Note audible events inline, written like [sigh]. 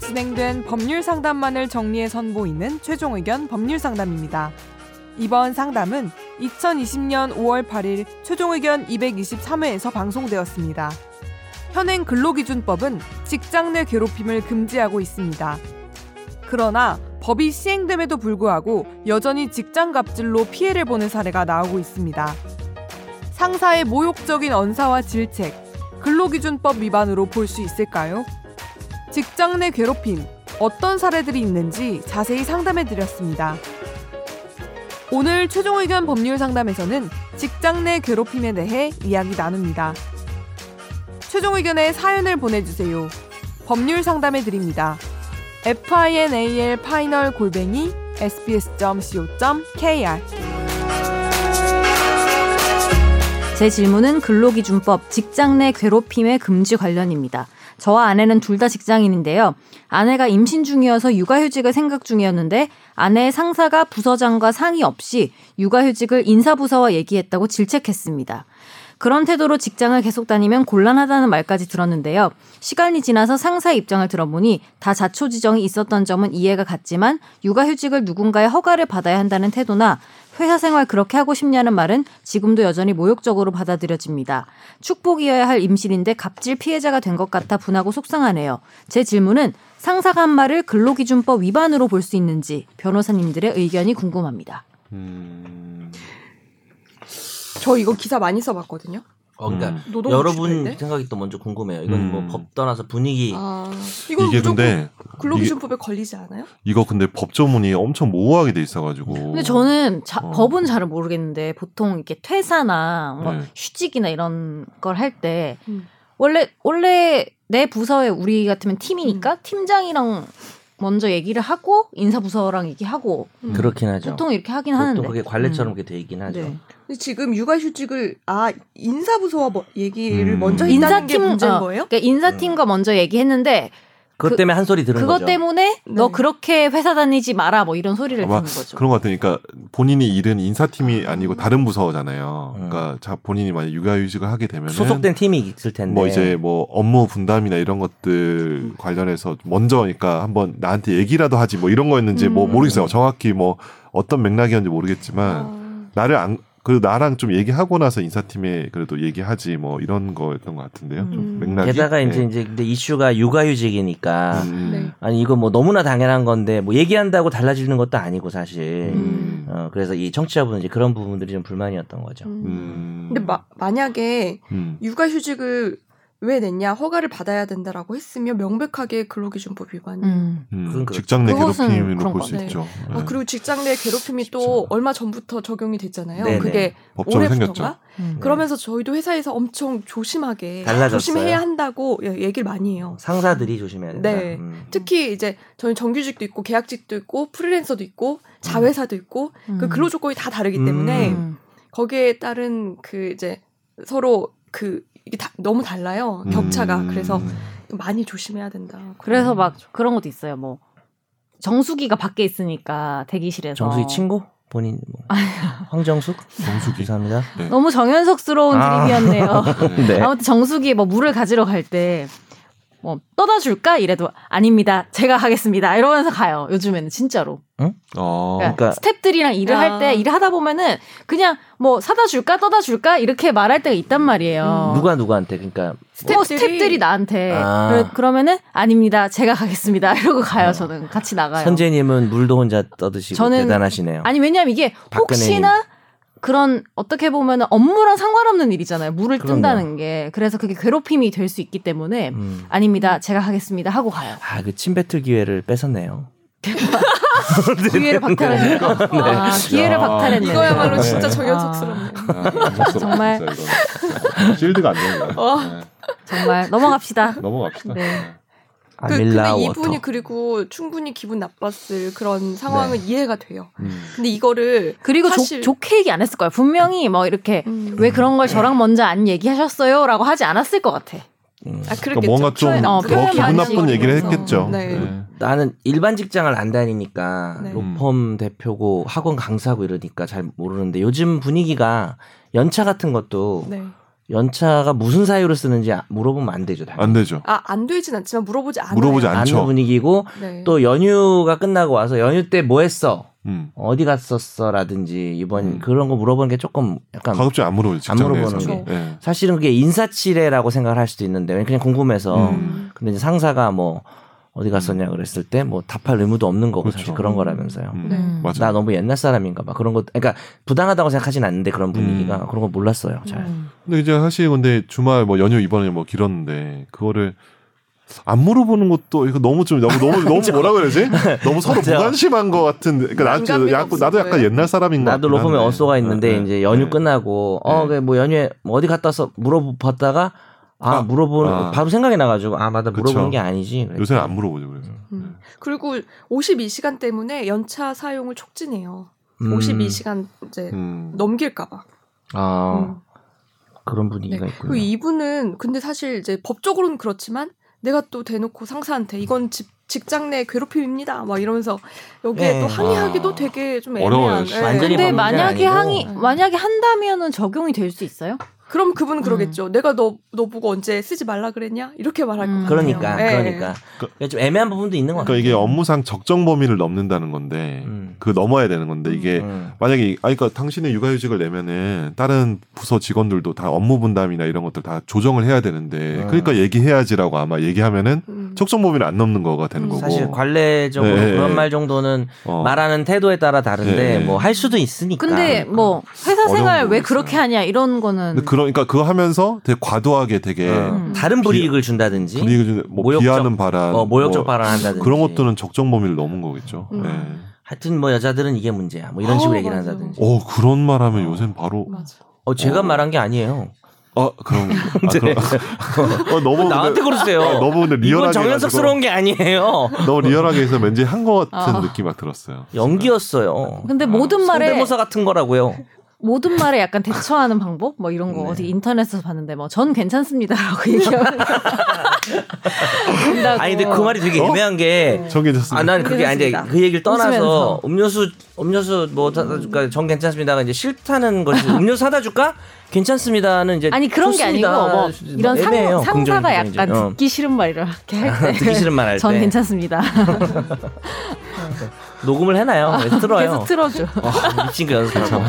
진행된 법률 상담만을 정리해 선보이는 최종 의견 법률 상담입니다. 이번 상담은 2020년 5월 8일 최종 의견 223회에서 방송되었습니다. 현행 근로기준법은 직장 내 괴롭힘을 금지하고 있습니다. 그러나 법이 시행됨에도 불구하고 여전히 직장 갑질로 피해를 보는 사례가 나오고 있습니다. 상사의 모욕적인 언사와 질책, 근로기준법 위반으로 볼 수 있을까요? 직장 내 괴롭힘, 어떤 사례들이 있는지 자세히 상담해 드렸습니다. 오늘 최종 의견 법률 상담에서는 직장 내 괴롭힘에 대해 이야기 나눕니다. 최종 의견에 사연을 보내주세요. 법률 상담해 드립니다. final 파이널 골뱅이 sbs.co.kr 제 질문은 근로기준법 직장 내 괴롭힘의 금지 관련입니다. 저와 아내는 둘 다 직장인인데요. 아내가 임신 중이어서 육아휴직을 생각 중이었는데 아내의 상사가 부서장과 상의 없이 육아휴직을 인사부서와 얘기했다고 질책했습니다. 그런 태도로 직장을 계속 다니면 곤란하다는 말까지 들었는데요. 시간이 지나서 상사의 입장을 들어보니 다 자초지정이 있었던 점은 이해가 갔지만 육아휴직을 누군가의 허가를 받아야 한다는 태도나 회사 생활 그렇게 하고 싶냐는 말은 지금도 여전히 모욕적으로 받아들여집니다. 축복이어야 할 임신인데 갑질 피해자가 된 것 같아 분하고 속상하네요. 제 질문은 상사가 한 말을 근로기준법 위반으로 볼 수 있는지 변호사님들의 의견이 궁금합니다. 음... 저 이거 기사 많이 써봤거든요. 어, 그러니까 음. 여러분 생각이 또 먼저 궁금해요. 이건 뭐 음. 뭐법 떠나서 분위기. 아, 이게 근데 근로기준법에 걸리지 않아요? 이거 근데 법조문이 엄청 모호하게 돼 있어가지고. 근데 저는 자, 어. 법은 잘 모르겠는데 보통 이렇게 퇴사나 뭐 네. 휴직이나 이런 걸 할때 음. 원래 원래 내 부서에 우리 같으면 팀이니까 음. 팀장이랑 먼저 얘기를 하고 인사부서랑 얘기하고 음. 그렇긴 하죠. 보통 이렇게 하긴 보통 하는데 그게 관례처럼 음. 그렇게 돼 있긴 하죠. 네. 근데 지금 육아휴직을 아 인사부서와 뭐 얘기를 음. 먼저 했다는 인사팀, 게 문제인 어, 거예요? 그러니까 인사팀과 먼저 얘기했는데 그것 때문에 한 소리 들은 그것 거죠. 그것 때문에 네. 너 그렇게 회사 다니지 마라 뭐 이런 소리를 듣는 거죠. 그런 것 같으니까 본인이 일은 인사팀이 아니고 다른 부서잖아요. 음. 그러니까 자 본인이 만약 육아휴직을 하게 되면 소속된 팀이 있을 텐데 뭐 이제 뭐 업무 분담이나 이런 것들 관련해서 먼저 그러니까 한번 나한테 얘기라도 하지 뭐 이런 거였는지 뭐 음. 뭐 모르겠어요. 정확히 뭐 어떤 맥락이었는지 모르겠지만 어. 나를 안 그래도 나랑 좀 얘기하고 나서 인사팀에 그래도 얘기하지 뭐 이런 거였던 것 같은데요. 음. 좀 맥락이. 게다가 네. 이제 이제 근데 이슈가 육아휴직이니까 음. 네. 아니 이거 뭐 너무나 당연한 건데 뭐 얘기한다고 달라지는 것도 아니고 사실. 음. 어 그래서 이 청취자분은 이제 그런 부분들이 좀 불만이었던 거죠. 음. 음. 근데 마, 만약에 음. 육아휴직을 왜 냈냐 허가를 받아야 된다라고 했으면 명백하게 근로기준법 위반이. 음. 음, 직장 내 괴롭힘으로 볼 수 있죠. 네. 아, 그리고 직장 내 괴롭힘이. 또 얼마 전부터 적용이 됐잖아요. 네네. 그게 올해부터가. 음. 그러면서 저희도 회사에서 엄청 조심하게 달라졌어요. 조심해야 한다고 얘기를 많이 해요. 상사들이 조심해야 된다. 네. 음. 특히 이제 저희 정규직도 있고 계약직도 있고 프리랜서도 있고 자회사도 있고 그 근로 조건이 다 다르기 때문에 음. 거기에 따른 그 이제 서로 그 이게 다 너무 달라요 격차가 음. 그래서 많이 조심해야 된다. 그래서 막 그런 것도 있어요. 뭐 정수기가 밖에 있으니까 대기실에서 정수기 친구 본인 뭐. [laughs] 황정숙 [laughs] 정수기 감사합니다. 네. 너무 정연석스러운 아. 드립이었네요. [laughs] 네. 아무튼 정수기 뭐 물을 가지러 갈 때 뭐 떠다 줄까 이래도 아닙니다. 제가 하겠습니다. 이러면서 가요. 요즘에는 진짜로. 응? 어. 그러니까, 그러니까 스탭들이랑 일을 할 때 일을 하다 보면은 그냥 뭐 사다 줄까 떠다 줄까 이렇게 말할 때가 있단 말이에요. 음. 누가 누구한테 그러니까 스탭들이, 뭐 스탭들이 나한테 아. 그러, 면은 아닙니다. 제가 가겠습니다. [laughs] 이러고 가요. 어. 저는 같이 나가요. 선재님은 물도 혼자 떠드시고 저는, 대단하시네요. 아니 왜냐면 이게 혹시나 그런 어떻게 보면 업무랑 상관없는 일이잖아요. 물을 그럼요. 뜬다는 게. 그래서 그게 괴롭힘이 될 수 있기 때문에 음. 아닙니다. 제가 하겠습니다 하고 가요. 아, 그 침뱉을 기회를 뺏었네요. [laughs] 기회를 박탈했네. 네. 아, 기회를 박탈했네. 이거야말로 진짜 정연석스럽네. 아, 정말 실드가 안 되는 거야. 어. 네. 정말 넘어갑시다. 넘어갑시다. 네. 네. 그, 근데 이분이 그리고 충분히 기분 나빴을 그런 상황은 네. 이해가 돼요. 음. 근데 이거를 그리고 사실... 좋, 좋게 얘기 안 했을 거예요. 분명히 뭐 이렇게 음. 왜 그런 걸 저랑 먼저 안 얘기하셨어요라고 하지 않았을 것 같아. 음. 아, 그러니까 뭔가 좀더 어, 기분 나쁜 얘기를 했겠죠. 네. 네. 나는 일반 직장을 안 다니니까 네. 로펌 대표고 학원 강사고 이러니까 잘 모르는데 요즘 분위기가 연차 같은 것도 네. 연차가 무슨 사유로 쓰는지 아- 물어보면 안 되죠. 당연히. 안 되죠. 아, 안 되진 않지만 물어보지 않아요. 물어보지 않- 않죠. 않는 분위기고 네. 또 연휴가 끝나고 와서 연휴 때 뭐 했어? 음. 어디 갔었어라든지 이번 음. 그런 거 물어보는 게 조금 약간 가급적 안 물어보죠. 안 물어보는. 게. 예. 사실은 그게 인사치레라고 생각을 할 수도 있는데 그냥 궁금해서 음. 근데 이제 상사가 뭐 어디 갔었냐 그랬을 때 뭐 답할 의무도 없는 거고 그렇죠. 사실 그런 거라면서요. 음. 네. 맞아요. 나 너무 옛날 사람인가 봐. 그런 거 그러니까 부당하다고 생각하진 않는데 그런 분위기가 음. 그런 거 몰랐어요. 잘. 근데 이제 사실 근데 주말 뭐 연휴 이번에 뭐 길었는데 그거를 안 물어보는 것도 이거 너무 좀 너무 너무 너무 [laughs] 뭐라 그러지? 너무 서로. 무관심한 것 같은. 그러니까 나, 난감이 야, 없을 나도 약간. 옛날 사람인 것 나도 로펌에. 어쏘가 있는데 네, 이제 연휴 네. 끝나고 어, 네. 뭐 연휴에 뭐 어디 갔다 와서 물어봤다가 아, 아, 물어보는 아. 바로 생각이 나가지고 아 맞다 그쵸. 물어보는 게 아니지. 요새는 안 물어보죠 그래서. 음. 그리고 52시간 때문에 연차 사용을 촉진해요. 음. 52시간 이제 음. 넘길까봐. 아 음. 그런 네. 분위기가 있군요. 그리고 이분은 근데 사실 이제 법적으로는 그렇지만 내가 또 대놓고 상사한테 이건 집, 직장 내 괴롭힘입니다. 막 이러면서 여기에 네. 또 항의하기도 아. 되게 좀 어려워요, 애매한. 예. 완전히 근데 만약에 아니고. 항의 만약에 한다면은 적용이 될 수 있어요? 그럼 그분은 그러겠죠. 내가 너, 너 보고 언제 쓰지 말라 그랬냐? 이렇게 말할 것 음. 같아요. 그러니까 예. 그러니까 그러니까 좀 애매한 부분도 있는 것 그러니까 같아요. 이게 업무상 적정 범위를 넘는다는 건데 음. 그 넘어야 되는 건데 이게 음. 만약에 이- 아니 그러니까 당신의 육아휴직을 내면은 다른 부서 직원들도 다 업무 분담이나 이런 것들 다 조정을 해야 되는데 음. 그러니까 얘기해야지라고 아마 얘기하면은 음. 적정 범위를 안 넘는 거가 되는 음. 거고 사실 관례적으로 네, 그런 네. 말 정도는 어. 말하는 태도에 따라 다른데 네. 뭐할 수도 있으니까. 근데 뭐 회사 생활 왜 부분이 그렇게 있어요. 하냐 이런 거는 그러니까 그거 하면서 되게 과도하게 되게 어, 음. 다른 불이익을 준다든지 분위기 좀뭐 모욕적- 비하는 발언, 어, 모욕적 뭐 발언한다든지 그런 것들은 적정 범위를 넘은 거겠죠. 음. 네. 하여튼 뭐 여자들은 이게 문제야. 뭐 이런 식으로 어, 얘기를 맞아. 한다든지. 어 그런 말하면 요새는 바로 맞아. 어, 제가 어. 말한 게 아니에요. 아 그럼 [laughs] 아, 네. 그럼 어, 너무 나한테 근데- 그러세요. 아, 너무 근데 이건 리얼하게 정연석스러운 게 아니에요. 너무 리얼하게 해서 왠지 한것 같은 어. 느낌 막 들었어요. 연기였어요. 근데 모든 말에 성대모사 같은 거라고요. 모든 말에 약간 대처하는 방법 뭐 이런 거 네. 어디 인터넷에서 봤는데 뭐 전 괜찮습니다라고 [laughs] 얘기하면 된다고. 아니 근데 그 말이 되게 어? 애매한 게전 괜찮습니다. 아, 난 그게 아니 괜찮습니다. 그 얘기를 떠나서 웃으면서. 음료수 음료수 뭐 사다 줄까? 전 괜찮습니다가 이제 싫다는 것이 음료수 사다 줄까? 괜찮습니다는 이제 아니 그런 게 아니고 좋습니다. 뭐 이런 애매해요. 상, 상사가. 약간 어. 듣기 싫은 말 이렇게 할 [laughs] 때. 듣기 싫은 말 할 때. 전 괜찮습니다. [laughs] 녹음을 해놔요. 그래서 틀어요. 계속 틀어줘. 아, 미친 거 연습하고. 네.